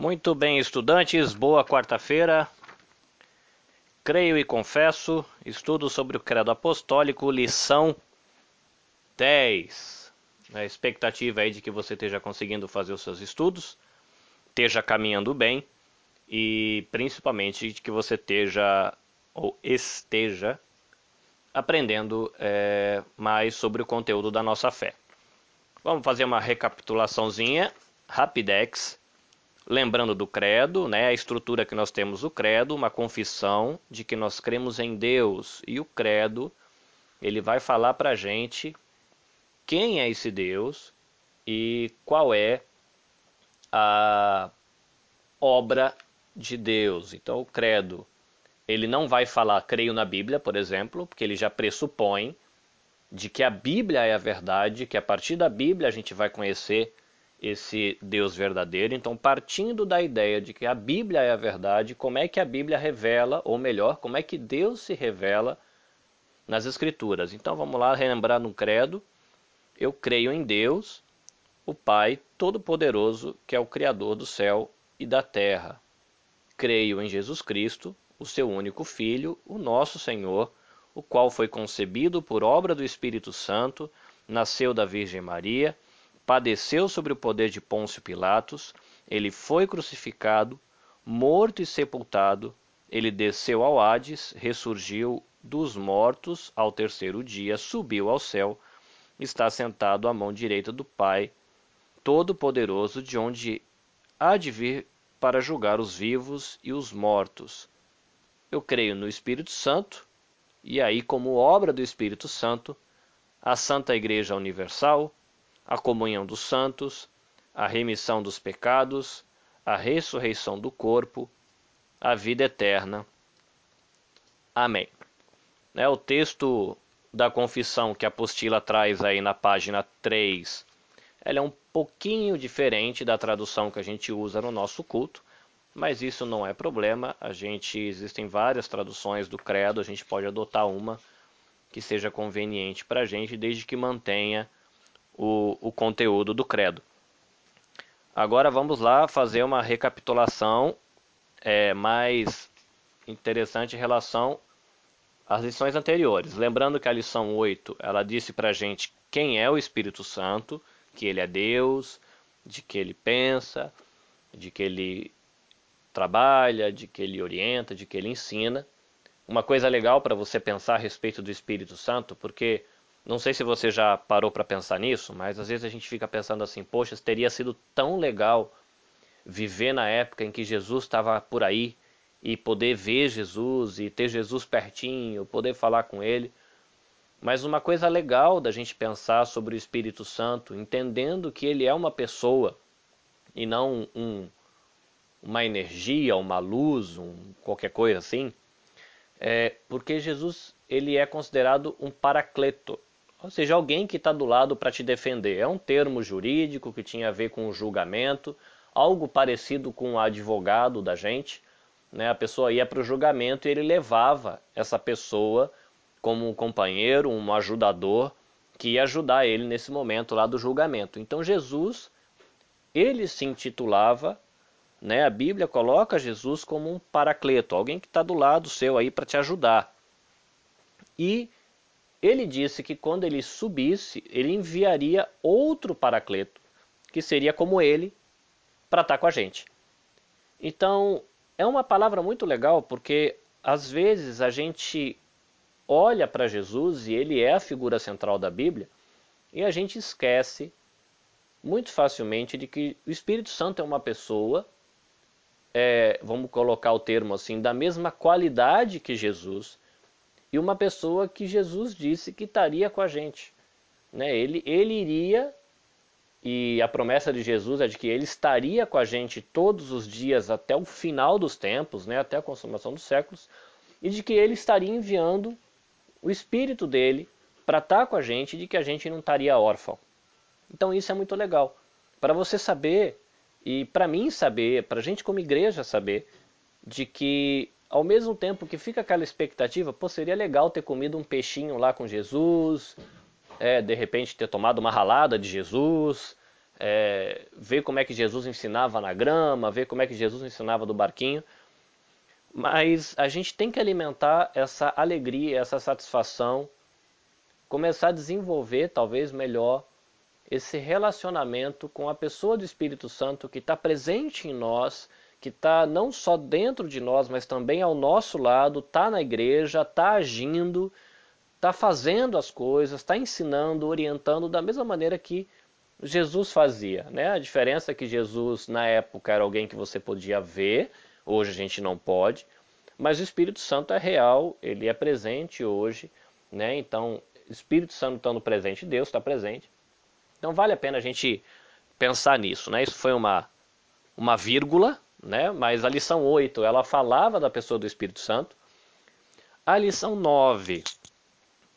Muito bem, estudantes, boa quarta-feira. Creio e confesso, estudo sobre o Credo Apostólico, lição 10. A expectativa é de que você esteja conseguindo fazer os seus estudos, esteja caminhando bem e principalmente de que você esteja ou esteja aprendendo é, mais sobre o conteúdo da nossa fé. Vamos fazer uma recapitulaçãozinha, rapidex lembrando do credo, né, a estrutura que nós temos o credo, uma confissão de que nós cremos em Deus e o credo ele vai falar para a gente quem é esse Deus e qual é a obra de Deus. Então o credo ele não vai falar creio na Bíblia, por exemplo, porque ele já pressupõe de que a Bíblia é a verdade, que a partir da Bíblia a gente vai conhecer esse Deus verdadeiro. Então, partindo da ideia de que a Bíblia é a verdade, como é que a Bíblia revela, ou melhor, como é que Deus se revela nas Escrituras? Então, vamos lá relembrar no Credo. Eu creio em Deus, o Pai Todo-Poderoso, que é o Criador do céu e da terra. Creio em Jesus Cristo, o seu único Filho, o nosso Senhor, o qual foi concebido por obra do Espírito Santo, nasceu da Virgem Maria padeceu sobre o poder de Pôncio Pilatos, ele foi crucificado, morto e sepultado, ele desceu ao Hades, ressurgiu dos mortos ao terceiro dia, subiu ao céu, está sentado à mão direita do Pai, Todo-Poderoso, de onde há de vir para julgar os vivos e os mortos. Eu creio no Espírito Santo, e aí, como obra do Espírito Santo, a Santa Igreja Universal, a comunhão dos santos, a remissão dos pecados, a ressurreição do corpo, a vida eterna. Amém. É o texto da confissão que a apostila traz aí na página 3. Ela é um pouquinho diferente da tradução que a gente usa no nosso culto, mas isso não é problema. A gente existem várias traduções do credo, a gente pode adotar uma que seja conveniente para a gente, desde que mantenha o, o conteúdo do credo. Agora vamos lá fazer uma recapitulação é, mais interessante em relação às lições anteriores. Lembrando que a lição 8 ela disse para a gente quem é o Espírito Santo, que ele é Deus, de que ele pensa, de que ele trabalha, de que ele orienta, de que ele ensina. Uma coisa legal para você pensar a respeito do Espírito Santo, porque não sei se você já parou para pensar nisso, mas às vezes a gente fica pensando assim: poxa, teria sido tão legal viver na época em que Jesus estava por aí e poder ver Jesus e ter Jesus pertinho, poder falar com ele. Mas uma coisa legal da gente pensar sobre o Espírito Santo, entendendo que ele é uma pessoa e não um, uma energia, uma luz, um, qualquer coisa assim, é porque Jesus ele é considerado um paracleto, ou seja, alguém que está do lado para te defender. É um termo jurídico que tinha a ver com o julgamento, algo parecido com o advogado da gente. Né? A pessoa ia para o julgamento e ele levava essa pessoa como um companheiro, um ajudador, que ia ajudar ele nesse momento lá do julgamento. Então Jesus, ele se intitulava, né? a Bíblia coloca Jesus como um paracleto, alguém que está do lado seu aí para te ajudar. E ele disse que quando ele subisse, ele enviaria outro paracleto, que seria como ele, para estar tá com a gente. Então, é uma palavra muito legal porque às vezes a gente olha para Jesus e ele é a figura central da Bíblia e a gente esquece muito facilmente de que o Espírito Santo é uma pessoa, é, vamos colocar o termo assim, da mesma qualidade que Jesus, e uma pessoa que Jesus disse que estaria com a gente. Né? Ele, ele iria, e a promessa de Jesus é de que ele estaria com a gente todos os dias até o final dos tempos, né? até a consumação dos séculos, e de que ele estaria enviando o Espírito dele para estar com a gente, de que a gente não estaria órfão. Então isso é muito legal. Para você saber, e para mim saber, para a gente como igreja saber, de que ao mesmo tempo que fica aquela expectativa, pô, seria legal ter comido um peixinho lá com Jesus, é, de repente ter tomado uma ralada de Jesus, é, ver como é que Jesus ensinava na grama, ver como é que Jesus ensinava do barquinho. Mas a gente tem que alimentar essa alegria, essa satisfação, começar a desenvolver talvez melhor esse relacionamento com a pessoa do Espírito Santo que está presente em nós, que está não só dentro de nós, mas também ao nosso lado, está na igreja, está agindo, está fazendo as coisas, está ensinando, orientando da mesma maneira que Jesus fazia. Né? A diferença é que Jesus, na época, era alguém que você podia ver, hoje a gente não pode, mas o Espírito Santo é real, ele é presente hoje, né? então Espírito Santo estando presente, Deus está presente. Então vale a pena a gente pensar nisso. Né? Isso foi uma, uma vírgula, né? mas a lição 8 ela falava da pessoa do Espírito Santo. A lição 9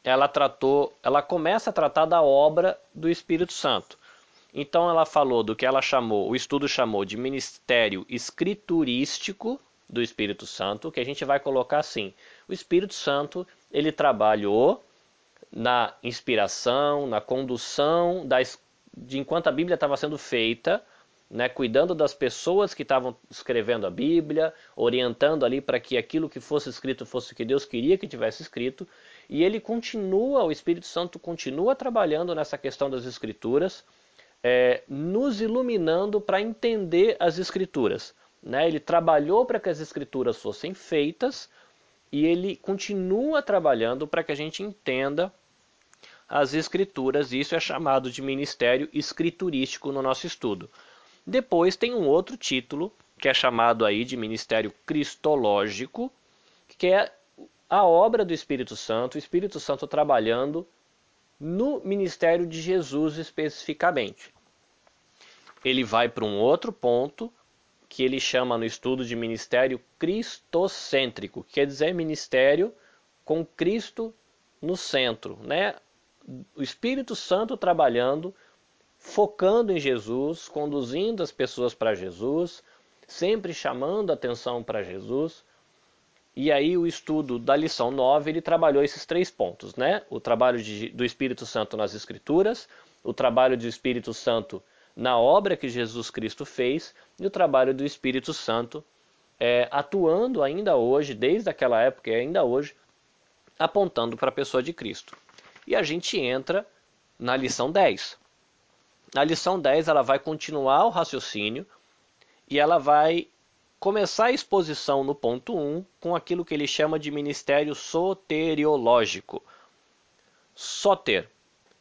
ela tratou, ela começa a tratar da obra do Espírito Santo. Então ela falou do que ela chamou, o estudo chamou de ministério escriturístico do Espírito Santo, que a gente vai colocar assim: o Espírito Santo ele trabalhou na inspiração, na condução da, de enquanto a Bíblia estava sendo feita, né, cuidando das pessoas que estavam escrevendo a Bíblia, orientando ali para que aquilo que fosse escrito fosse o que Deus queria que tivesse escrito, e ele continua, o Espírito Santo continua trabalhando nessa questão das Escrituras é, nos iluminando para entender as Escrituras. Né? Ele trabalhou para que as Escrituras fossem feitas e ele continua trabalhando para que a gente entenda as Escrituras. E isso é chamado de ministério escriturístico no nosso estudo. Depois tem um outro título que é chamado aí de ministério cristológico, que é a obra do Espírito Santo, o Espírito Santo trabalhando no ministério de Jesus especificamente. Ele vai para um outro ponto que ele chama no estudo de ministério cristocêntrico, quer dizer ministério com Cristo no centro, né? O Espírito Santo trabalhando, focando em Jesus, conduzindo as pessoas para Jesus, sempre chamando atenção para Jesus. E aí o estudo da lição 9, ele trabalhou esses três pontos, né? O trabalho de, do Espírito Santo nas Escrituras, o trabalho do Espírito Santo na obra que Jesus Cristo fez e o trabalho do Espírito Santo é, atuando ainda hoje, desde aquela época e ainda hoje, apontando para a pessoa de Cristo. E a gente entra na lição 10. Na lição 10 ela vai continuar o raciocínio e ela vai começar a exposição no ponto 1 com aquilo que ele chama de ministério soteriológico. Soter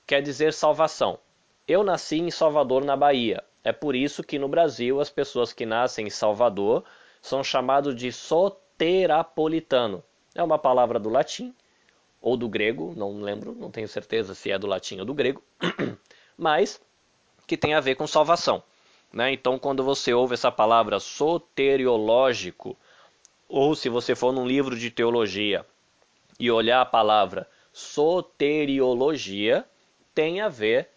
quer dizer salvação. Eu nasci em Salvador, na Bahia. É por isso que no Brasil as pessoas que nascem em Salvador são chamados de soterapolitano. É uma palavra do latim ou do grego, não lembro, não tenho certeza se é do latim ou do grego, mas que tem a ver com salvação. Né? Então, quando você ouve essa palavra soteriológico, ou se você for num livro de teologia e olhar a palavra soteriologia, tem a ver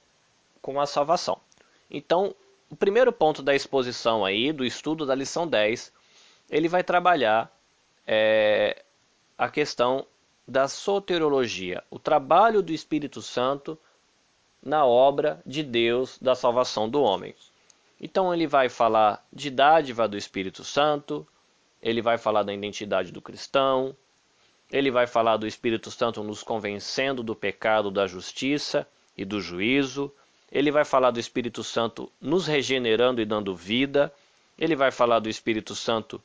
com a salvação. Então, o primeiro ponto da exposição aí, do estudo da lição 10, ele vai trabalhar é, a questão da soteriologia, o trabalho do Espírito Santo na obra de Deus da salvação do homem. Então ele vai falar de dádiva do Espírito Santo, ele vai falar da identidade do cristão, ele vai falar do Espírito Santo nos convencendo do pecado, da justiça e do juízo. Ele vai falar do Espírito Santo nos regenerando e dando vida. Ele vai falar do Espírito Santo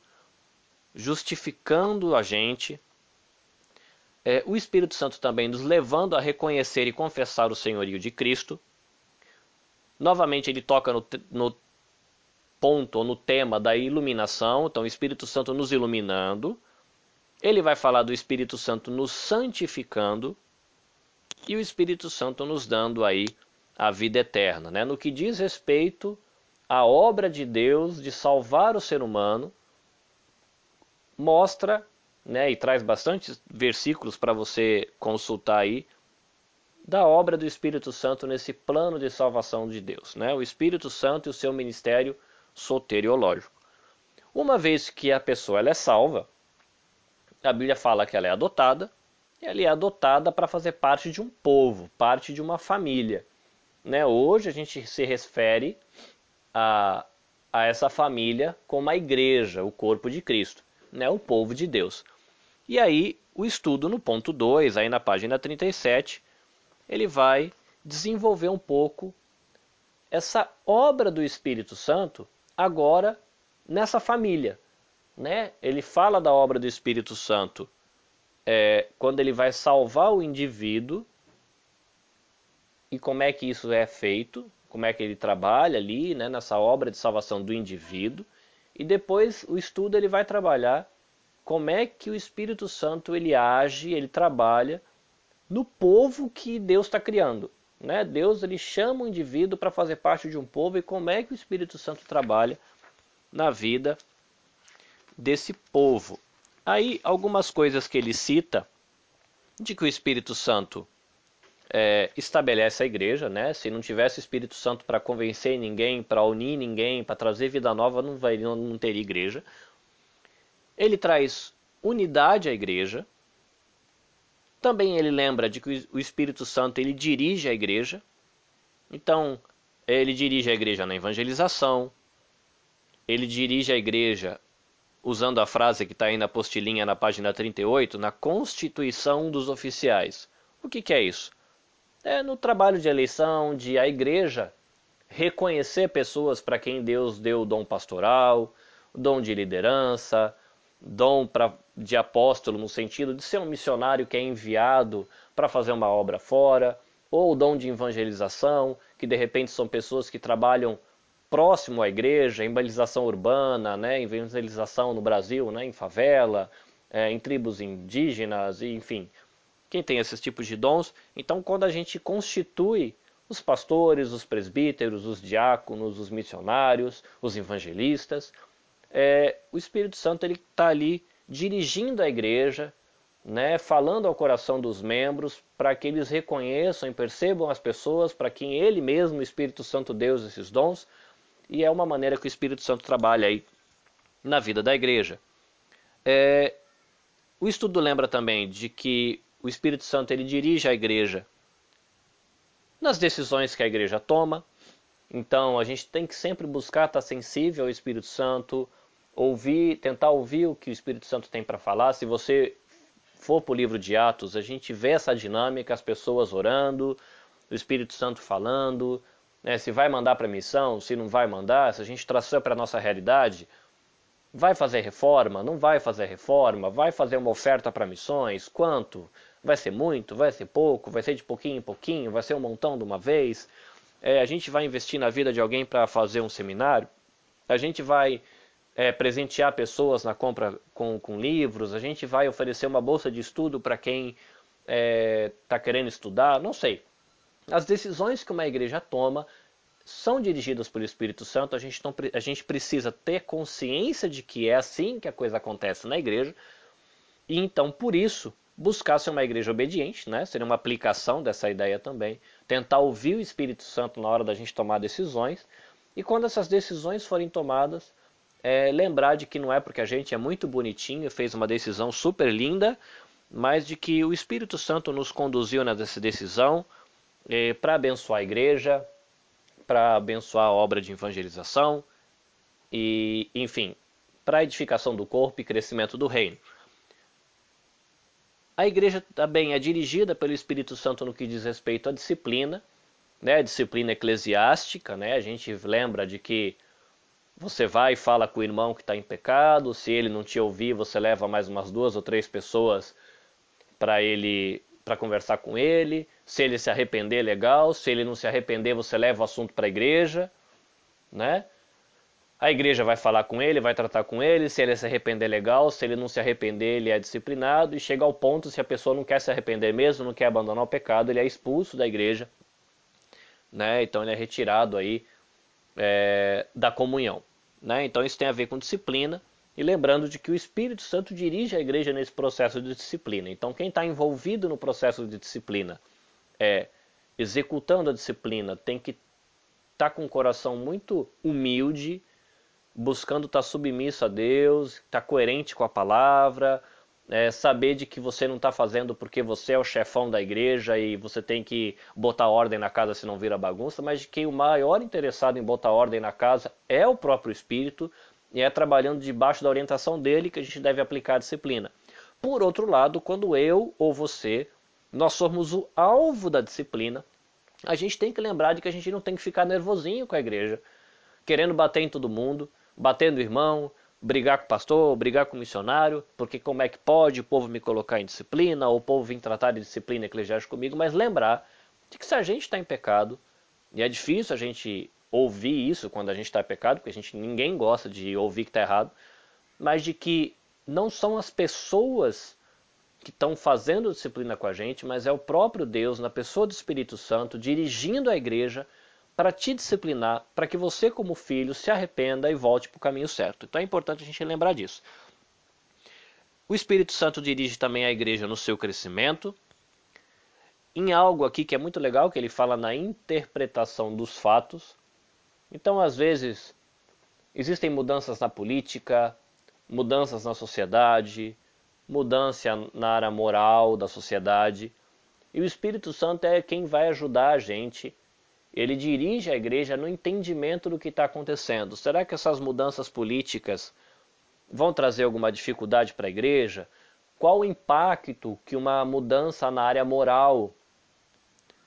justificando a gente. É, o Espírito Santo também nos levando a reconhecer e confessar o senhorio de Cristo. Novamente ele toca no, no ponto ou no tema da iluminação, então o Espírito Santo nos iluminando. Ele vai falar do Espírito Santo nos santificando e o Espírito Santo nos dando aí a vida eterna, né? No que diz respeito à obra de Deus de salvar o ser humano, mostra, né, e traz bastantes versículos para você consultar aí da obra do Espírito Santo nesse plano de salvação de Deus, né? O Espírito Santo e o seu ministério soteriológico. Uma vez que a pessoa ela é salva, a Bíblia fala que ela é adotada, e ela é adotada para fazer parte de um povo, parte de uma família. né, hoje a gente se refere a, a essa família como a igreja, o corpo de Cristo, né, o povo de Deus. E aí, o estudo no ponto 2, aí na página 37, ele vai desenvolver um pouco essa obra do Espírito Santo agora nessa família. Né? Ele fala da obra do Espírito Santo é, quando ele vai salvar o indivíduo e como é que isso é feito, como é que ele trabalha ali né, nessa obra de salvação do indivíduo. E depois o estudo ele vai trabalhar como é que o Espírito Santo ele age, ele trabalha no povo que Deus está criando. Né? Deus ele chama o indivíduo para fazer parte de um povo e como é que o Espírito Santo trabalha na vida desse povo. Aí algumas coisas que ele cita de que o Espírito Santo é, estabelece a igreja, né? Se não tivesse o Espírito Santo para convencer ninguém, para unir ninguém, para trazer vida nova, não, vai, não, não teria igreja. Ele traz unidade à igreja, também ele lembra de que o Espírito Santo ele dirige a igreja. Então, ele dirige a igreja na evangelização. Ele dirige a igreja usando a frase que está aí na postilinha na página 38, na constituição dos oficiais. O que, que é isso? É no trabalho de eleição, de a igreja reconhecer pessoas para quem Deus deu o dom pastoral, dom de liderança, dom pra, de apóstolo no sentido de ser um missionário que é enviado para fazer uma obra fora, ou o dom de evangelização, que de repente são pessoas que trabalham próximo à igreja, evangelização urbana, né, evangelização no Brasil, né, em favela, é, em tribos indígenas, enfim, quem tem esses tipos de dons. Então, quando a gente constitui os pastores, os presbíteros, os diáconos, os missionários, os evangelistas, é, o Espírito Santo ele está ali dirigindo a igreja, né, falando ao coração dos membros para que eles reconheçam e percebam as pessoas para quem ele mesmo, o Espírito Santo, deu esses dons. E é uma maneira que o Espírito Santo trabalha aí na vida da igreja. É, o estudo lembra também de que o Espírito Santo ele dirige a igreja nas decisões que a igreja toma. Então a gente tem que sempre buscar estar sensível ao Espírito Santo, ouvir, tentar ouvir o que o Espírito Santo tem para falar. Se você for para o livro de Atos, a gente vê essa dinâmica, as pessoas orando, o Espírito Santo falando, né, se vai mandar para missão, se não vai mandar, se a gente traçar para a nossa realidade, vai fazer reforma, não vai fazer reforma, vai fazer uma oferta para missões, quanto? Vai ser muito, vai ser pouco, vai ser de pouquinho em pouquinho, vai ser um montão de uma vez. É, a gente vai investir na vida de alguém para fazer um seminário, a gente vai é, presentear pessoas na compra com, com, livros, a gente vai oferecer uma bolsa de estudo para quem está é, tá querendo estudar, não sei. As decisões que uma igreja toma são dirigidas pelo Espírito Santo, a gente, não, a gente precisa ter consciência de que é assim que a coisa acontece na igreja, e então, por isso, buscar ser uma igreja obediente, né? seria uma aplicação dessa ideia também, tentar ouvir o Espírito Santo na hora da gente tomar decisões, e quando essas decisões forem tomadas, é, lembrar de que não é porque a gente é muito bonitinho, fez uma decisão super linda, mas de que o Espírito Santo nos conduziu nessa decisão é, para abençoar a igreja, para abençoar a obra de evangelização e, enfim, para edificação do corpo e crescimento do reino. A igreja também é dirigida pelo Espírito Santo no que diz respeito à disciplina, né, disciplina eclesiástica, né, a gente lembra de que você vai e fala com o irmão que está em pecado, se ele não te ouvir, você leva mais umas duas ou três pessoas para ele para conversar com ele. Se ele se arrepender, legal. Se ele não se arrepender, você leva o assunto para a igreja, né? A igreja vai falar com ele, vai tratar com ele. Se ele se arrepender, legal. Se ele não se arrepender, ele é disciplinado. E chega ao ponto, se a pessoa não quer se arrepender mesmo, não quer abandonar o pecado, ele é expulso da igreja, né? Então ele é retirado aí é, da comunhão. Né? Então isso tem a ver com disciplina. E lembrando de que o Espírito Santo dirige a igreja nesse processo de disciplina. Então quem está envolvido no processo de disciplina, é, executando a disciplina, tem que estar tá com o coração muito humilde, buscando estar tá submisso a Deus, estar tá coerente com a palavra, é, saber de que você não está fazendo porque você é o chefão da igreja e você tem que botar ordem na casa se não vira bagunça, mas de que o maior interessado em botar ordem na casa é o próprio Espírito e é trabalhando debaixo da orientação dele que a gente deve aplicar a disciplina. Por outro lado, quando eu ou você, nós somos o alvo da disciplina, a gente tem que lembrar de que a gente não tem que ficar nervosinho com a igreja, querendo bater em todo mundo, batendo o irmão, brigar com o pastor, brigar com o missionário, porque como é que pode o povo me colocar em disciplina, ou o povo vir tratar de disciplina eclesiástica comigo, mas lembrar de que se a gente está em pecado, e é difícil a gente ouvir isso quando a gente está em pecado, porque a gente ninguém gosta de ouvir que está errado, mas de que não são as pessoas que estão fazendo disciplina com a gente, mas é o próprio Deus, na pessoa do Espírito Santo, dirigindo a igreja para te disciplinar, para que você, como filho, se arrependa e volte para o caminho certo. Então é importante a gente lembrar disso. O Espírito Santo dirige também a igreja no seu crescimento. Em algo aqui que é muito legal, que ele fala na interpretação dos fatos. Então, às vezes, existem mudanças na política, mudanças na sociedade, mudança na área moral da sociedade. E o Espírito Santo é quem vai ajudar a gente ele dirige a igreja no entendimento do que está acontecendo. Será que essas mudanças políticas vão trazer alguma dificuldade para a igreja? Qual o impacto que uma mudança na área moral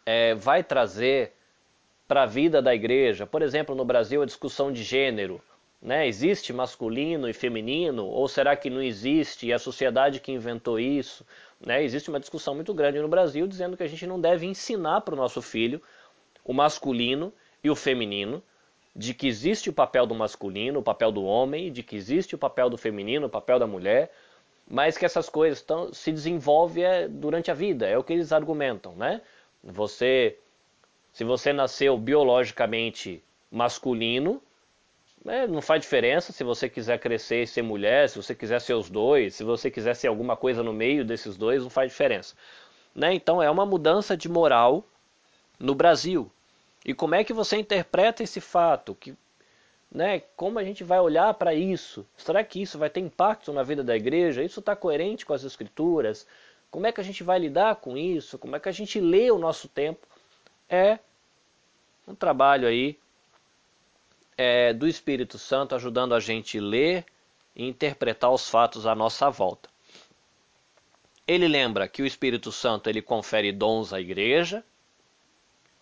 é, vai trazer para a vida da igreja? Por exemplo, no Brasil, a discussão de gênero. Né? Existe masculino e feminino? Ou será que não existe? E a sociedade que inventou isso? Né? Existe uma discussão muito grande no Brasil dizendo que a gente não deve ensinar para o nosso filho o masculino e o feminino, de que existe o papel do masculino, o papel do homem, de que existe o papel do feminino, o papel da mulher, mas que essas coisas tão, se desenvolvem é, durante a vida, é o que eles argumentam, né? Você, se você nasceu biologicamente masculino, é, não faz diferença se você quiser crescer e ser mulher, se você quiser ser os dois, se você quiser ser alguma coisa no meio desses dois, não faz diferença. Né? Então é uma mudança de moral no Brasil. E como é que você interpreta esse fato? Que, né, como a gente vai olhar para isso? Será que isso vai ter impacto na vida da igreja? Isso está coerente com as escrituras? Como é que a gente vai lidar com isso? Como é que a gente lê o nosso tempo? É um trabalho aí é, do Espírito Santo ajudando a gente ler e interpretar os fatos à nossa volta. Ele lembra que o Espírito Santo ele confere dons à igreja,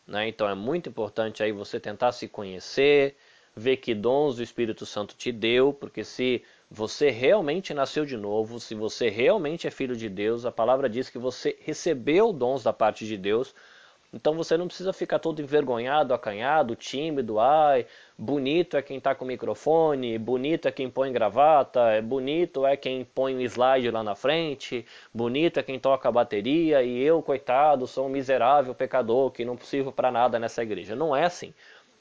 né? Então é muito importante aí você tentar se conhecer, ver que dons o Espírito Santo te deu, porque se você realmente nasceu de novo, se você realmente é filho de Deus, a palavra diz que você recebeu dons da parte de Deus, então você não precisa ficar todo envergonhado, acanhado, tímido, ai, bonito é quem está com o microfone, bonito é quem põe gravata, é bonito é quem põe um slide lá na frente, bonito é quem toca a bateria e eu, coitado, sou um miserável pecador que não sirvo para nada nessa igreja. Não é assim.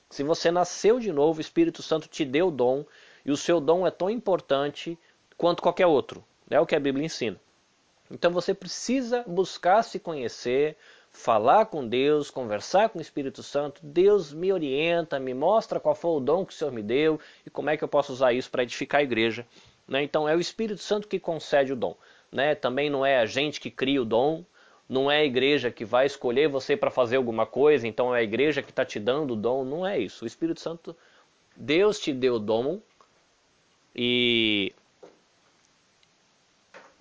Se você nasceu de novo, o Espírito Santo te deu o dom e o seu dom é tão importante quanto qualquer outro. É o que a Bíblia ensina. Então você precisa buscar se conhecer, falar com Deus, conversar com o Espírito Santo, Deus me orienta, me mostra qual foi o dom que o Senhor me deu e como é que eu posso usar isso para edificar a igreja. Né? Então é o Espírito Santo que concede o dom. Né? Também não é a gente que cria o dom, não é a igreja que vai escolher você para fazer alguma coisa, então é a igreja que está te dando o dom. Não é isso. O Espírito Santo, Deus te deu o dom e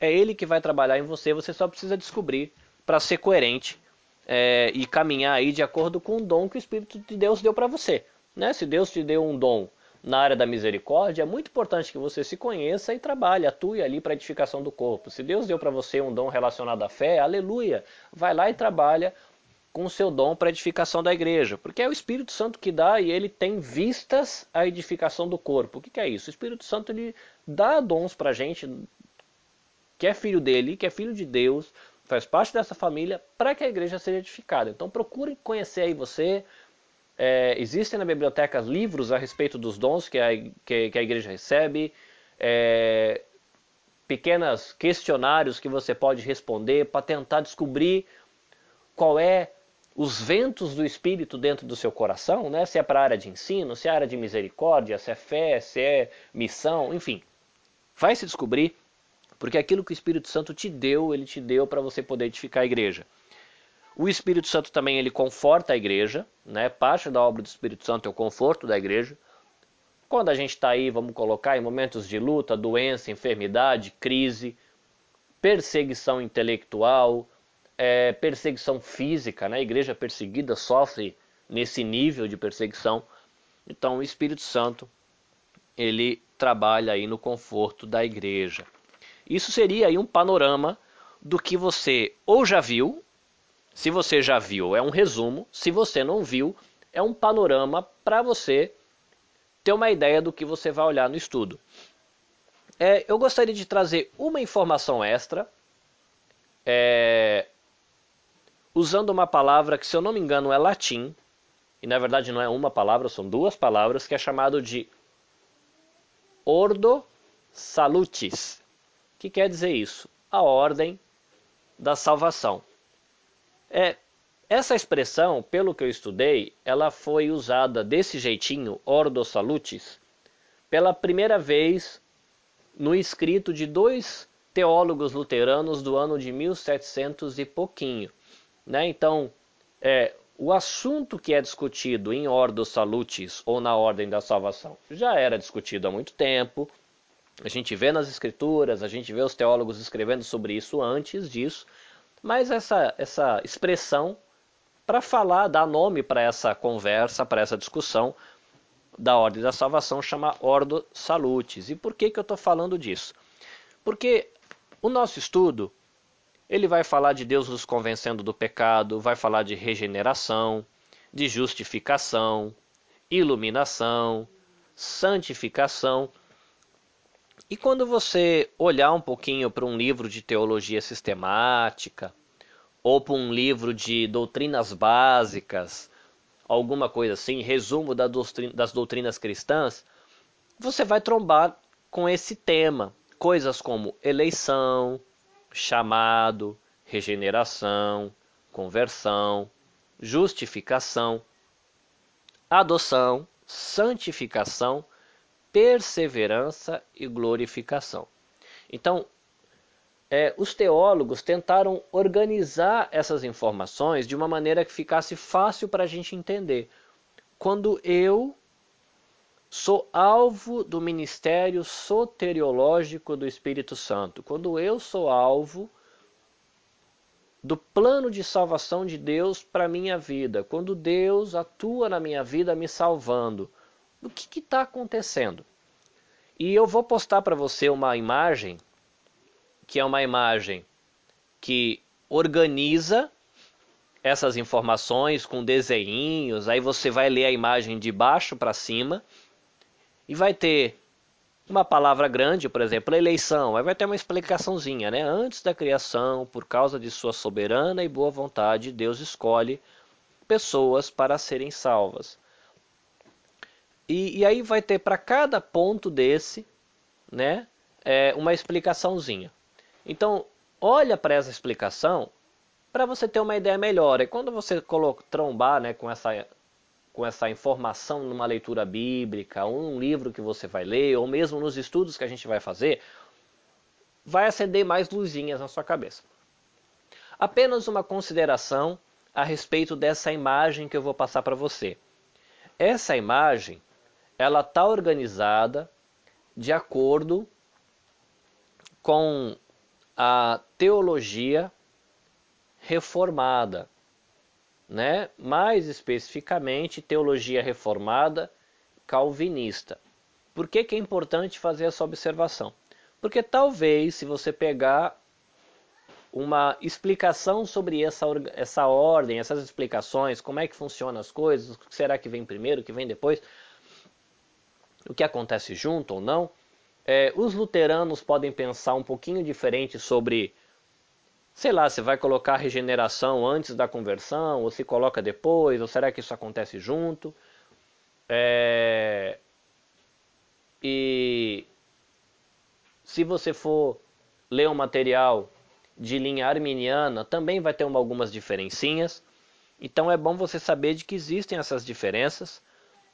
é Ele que vai trabalhar em você. Você só precisa descobrir para ser coerente é, e caminhar aí de acordo com o dom que o Espírito de Deus deu para você. Né? Se Deus te deu um dom na área da misericórdia, é muito importante que você se conheça e trabalhe, atue ali para edificação do corpo. Se Deus deu para você um dom relacionado à fé, aleluia, vai lá e trabalha com o seu dom para edificação da igreja, porque é o Espírito Santo que dá e ele tem vistas à edificação do corpo. O que, que é isso? O Espírito Santo ele dá dons para gente, que é filho dele, que é filho de Deus, faz parte dessa família para que a igreja seja edificada. Então procure conhecer aí você. É, existem na biblioteca livros a respeito dos dons que a, que, que a igreja recebe, é, pequenos questionários que você pode responder para tentar descobrir qual é os ventos do Espírito dentro do seu coração, né? se é para a área de ensino, se é área de misericórdia, se é fé, se é missão, enfim. Vai se descobrir Porque aquilo que o Espírito Santo te deu, ele te deu para você poder edificar a igreja. O Espírito Santo também ele conforta a igreja, né? Parte da obra do Espírito Santo é o conforto da igreja. Quando a gente está aí, vamos colocar em momentos de luta, doença, enfermidade, crise, perseguição intelectual, é, perseguição física, né? A igreja perseguida sofre nesse nível de perseguição. Então, o Espírito Santo ele trabalha aí no conforto da igreja. Isso seria aí um panorama do que você ou já viu, se você já viu, é um resumo, se você não viu, é um panorama para você ter uma ideia do que você vai olhar no estudo. É, eu gostaria de trazer uma informação extra, é, usando uma palavra que, se eu não me engano, é latim, e na verdade não é uma palavra, são duas palavras, que é chamado de Ordo Salutis. Que quer dizer isso? A ordem da salvação. É, essa expressão, pelo que eu estudei, ela foi usada desse jeitinho, Ordo Salutis, pela primeira vez no escrito de dois teólogos luteranos do ano de 1700 e pouquinho. Né? Então, é, o assunto que é discutido em Ordo Salutis ou na Ordem da Salvação já era discutido há muito tempo. A gente vê nas escrituras, a gente vê os teólogos escrevendo sobre isso antes disso, mas essa, essa expressão, para falar, dar nome para essa conversa, para essa discussão da Ordem da Salvação, chama Ordo Salutis. E por que, que eu estou falando disso? Porque o nosso estudo ele vai falar de Deus nos convencendo do pecado, vai falar de regeneração, de justificação, iluminação, santificação. E quando você olhar um pouquinho para um livro de teologia sistemática, ou para um livro de doutrinas básicas, alguma coisa assim, resumo das doutrinas cristãs, você vai trombar com esse tema. Coisas como eleição, chamado, regeneração, conversão, justificação, adoção, santificação, perseverança e glorificação. Então, é, os teólogos tentaram organizar essas informações de uma maneira que ficasse fácil para a gente entender. Quando eu Sou alvo do ministério soteriológico do Espírito Santo. Quando eu sou alvo do plano de salvação de Deus para minha vida, quando Deus atua na minha vida me salvando, o que está acontecendo? E eu vou postar para você uma imagem, que é uma imagem que organiza essas informações com desenhinhos, aí você vai ler a imagem de baixo para cima e vai ter uma palavra grande, por exemplo, eleição, aí vai ter uma explicaçãozinha, né? Antes da criação, por causa de sua soberana e boa vontade, Deus escolhe pessoas para serem salvas. E, e aí vai ter para cada ponto desse, né, é, uma explicaçãozinha. Então, olha para essa explicação para você ter uma ideia melhor. E quando você colocar, trombar né, com essa com essa informação numa leitura bíblica, ou num livro que você vai ler, ou mesmo nos estudos que a gente vai fazer, vai acender mais luzinhas na sua cabeça. Apenas uma consideração a respeito dessa imagem que eu vou passar para você. Essa imagem, ela está organizada de acordo com a teologia reformada né? mais especificamente teologia reformada calvinista. Por que, que é importante fazer essa observação? Porque talvez, se você pegar uma explicação sobre essa, essa ordem, essas explicações, como é que funcionam as coisas, o que será que vem primeiro, o que vem depois, o que acontece junto ou não, é, os luteranos podem pensar um pouquinho diferente sobre sei lá, se vai colocar regeneração antes da conversão, ou se coloca depois, ou será que isso acontece junto? É... E se você for ler um material de linha arminiana, também vai ter uma, algumas diferencinhas. Então é bom você saber de que existem essas diferenças,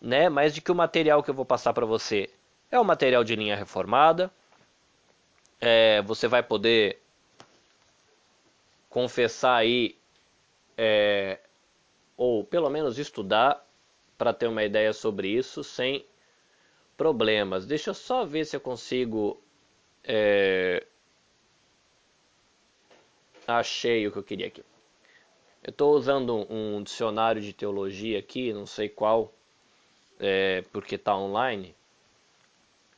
né? Mas de que o material que eu vou passar para você é o material de linha reformada é, você vai poder confessar aí, é, ou pelo menos estudar, para ter uma ideia sobre isso, sem problemas. Deixa eu só ver se eu consigo. É... Achei o que eu queria aqui. Eu estou usando um dicionário de teologia aqui, não sei qual, é, porque está online.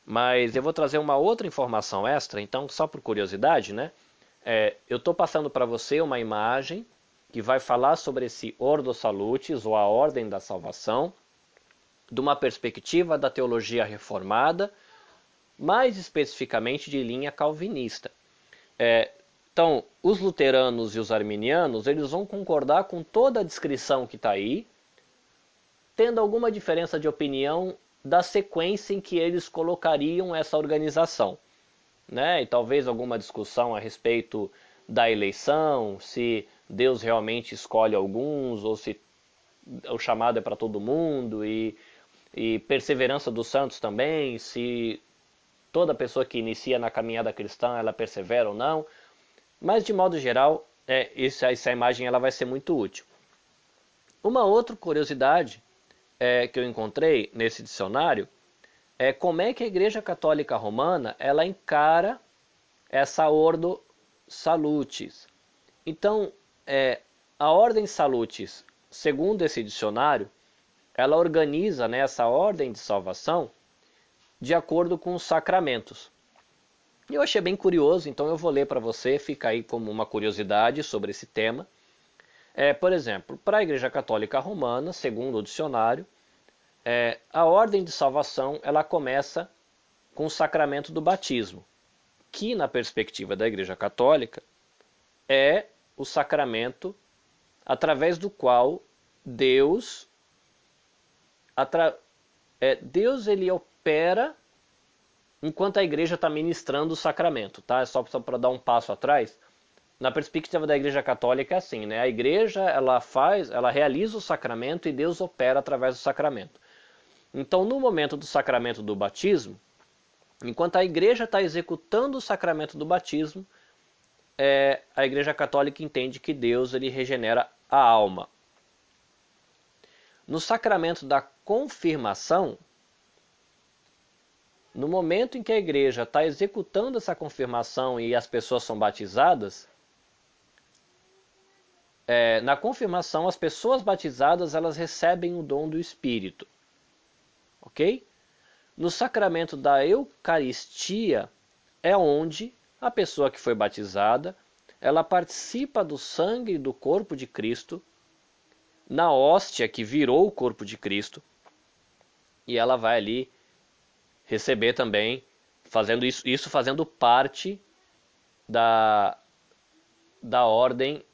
Mas eu vou trazer uma outra informação extra, então, só por curiosidade, né? É, eu estou passando para você uma imagem que vai falar sobre esse Ordo Salutis, ou a Ordem da Salvação, de uma perspectiva da teologia reformada, mais especificamente de linha calvinista. É, então, os luteranos e os arminianos, eles vão concordar com toda a descrição que está aí, tendo alguma diferença de opinião da sequência em que eles colocariam essa organização. Né? E talvez alguma discussão a respeito da eleição, se Deus realmente escolhe alguns, ou se o chamado é para todo mundo, e e perseverança dos santos também, se toda pessoa que inicia na caminhada cristã ela persevera ou não. Mas de modo geral, é, essa, essa imagem ela vai ser muito útil. Uma outra curiosidade é, que eu encontrei nesse dicionário é como é que a Igreja Católica Romana ela encara essa ordo salutis. Então, é, a ordem salutis, segundo esse dicionário, ela organiza né, essa ordem de salvação de acordo com os sacramentos. Eu achei bem curioso, então eu vou ler para você, fica aí como uma curiosidade sobre esse tema. É, por exemplo, para a Igreja Católica Romana, segundo o dicionário, é, a ordem de salvação ela começa com o sacramento do batismo, que na perspectiva da Igreja Católica é o sacramento através do qual Deus é, Deus ele opera enquanto a igreja está ministrando o sacramento, tá? É só, só para dar um passo atrás. Na perspectiva da igreja católica é assim, né? A igreja ela faz, ela realiza o sacramento e Deus opera através do sacramento. Então, no momento do sacramento do batismo, enquanto a igreja está executando o sacramento do batismo, é, a igreja católica entende que Deus ele regenera a alma. No sacramento da confirmação, no momento em que a igreja está executando essa confirmação e as pessoas são batizadas, é, na confirmação as pessoas batizadas elas recebem o dom do Espírito, ok? No sacramento da Eucaristia é onde a pessoa que foi batizada ela participa do sangue e do corpo de Cristo na hóstia que virou o corpo de Cristo e ela vai ali receber também, fazendo isso, isso fazendo parte da, da ordem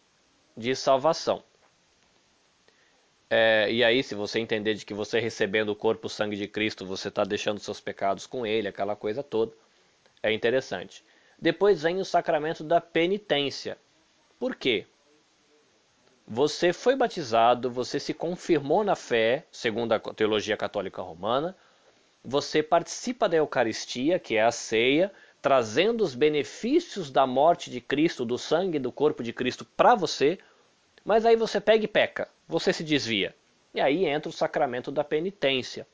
de salvação. É, e aí, se você entender de que você recebendo o corpo o sangue de Cristo, você está deixando seus pecados com ele, aquela coisa toda, é interessante. Depois vem o sacramento da penitência. Por quê? Você foi batizado, você se confirmou na fé, segundo a teologia católica romana, você participa da Eucaristia, que é a ceia, trazendo os benefícios da morte de Cristo, do sangue e do corpo de Cristo para você, mas aí você pega e peca, você se desvia. E aí entra o sacramento da penitência,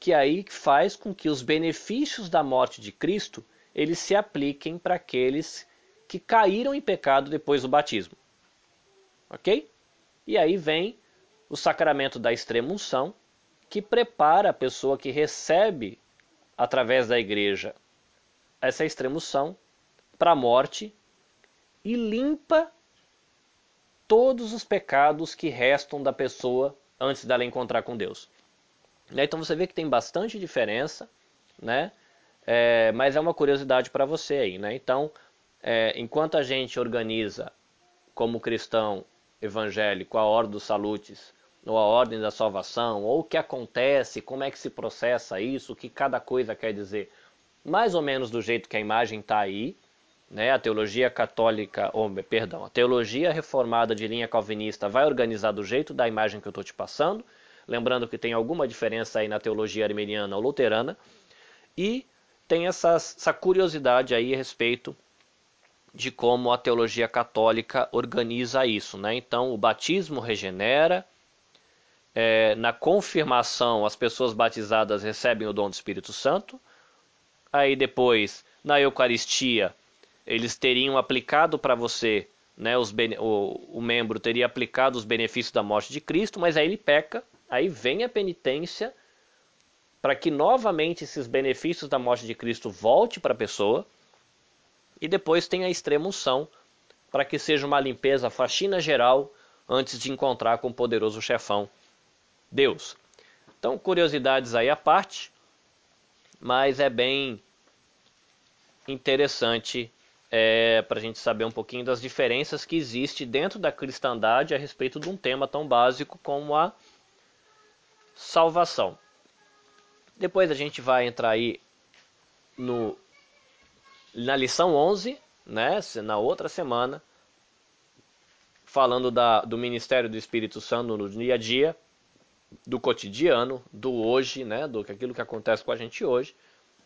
que aí faz com que os benefícios da morte de Cristo eles se apliquem para aqueles que caíram em pecado depois do batismo ok? E aí vem o sacramento da extrema-unção, que prepara a pessoa que recebe através da igreja essa extrema-unção para a morte e limpa todos os pecados que restam da pessoa antes dela encontrar com Deus. Né? Então você vê que tem bastante diferença, né? É, mas é uma curiosidade para você aí, né? Então, é, enquanto a gente organiza como cristão evangélico, a ordem dos salutes, ou a ordem da salvação, ou o que acontece, como é que se processa isso, o que cada coisa quer dizer. Mais ou menos do jeito que a imagem está aí, né? A teologia católica, ou, perdão, a teologia reformada de linha calvinista vai organizar do jeito da imagem que eu estou te passando, lembrando que tem alguma diferença aí na teologia armeniana ou luterana, e tem essa, essa curiosidade aí a respeito de como a teologia católica organiza isso, né? Então, o batismo regenera, é, na confirmação as pessoas batizadas recebem o dom do Espírito Santo, aí depois na Eucaristia eles teriam aplicado para você, né, os, o, o membro teria aplicado os benefícios da morte de Cristo, mas aí ele peca, aí vem a penitência para que novamente esses benefícios da morte de Cristo volte para a pessoa e depois tem a extrema unção para que seja uma limpeza, faxina geral antes de encontrar com o poderoso chefão Deus. Então, curiosidades aí à parte, mas é bem interessante é, para a gente saber um pouquinho das diferenças que existe dentro da cristandade a respeito de um tema tão básico como a salvação. Depois a gente vai entrar aí no, na lição 11, né, na outra semana, falando da, do ministério do Espírito Santo no dia a dia, do cotidiano, do hoje, né, do aquilo que acontece com a gente hoje,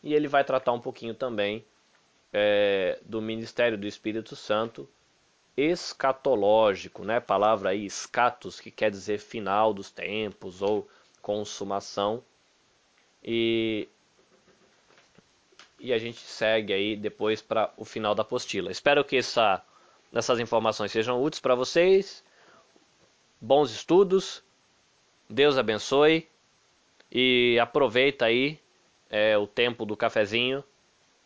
e ele vai tratar um pouquinho também é, do ministério do Espírito Santo escatológico, né? Palavra aí escatos, que quer dizer final dos tempos ou consumação. E e a gente segue aí depois para o final da apostila. Espero que essa, essas informações sejam úteis para vocês. Bons estudos. Deus abençoe e aproveita aí é, o tempo do cafezinho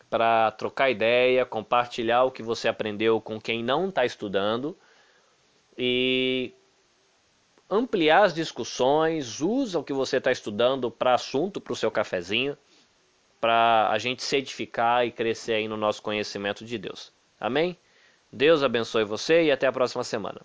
para trocar ideia, compartilhar o que você aprendeu com quem não está estudando e ampliar as discussões, usa o que você está estudando para assunto, para o seu cafezinho, para a gente se edificar e crescer aí no nosso conhecimento de Deus. Amém? Deus abençoe você e até a próxima semana.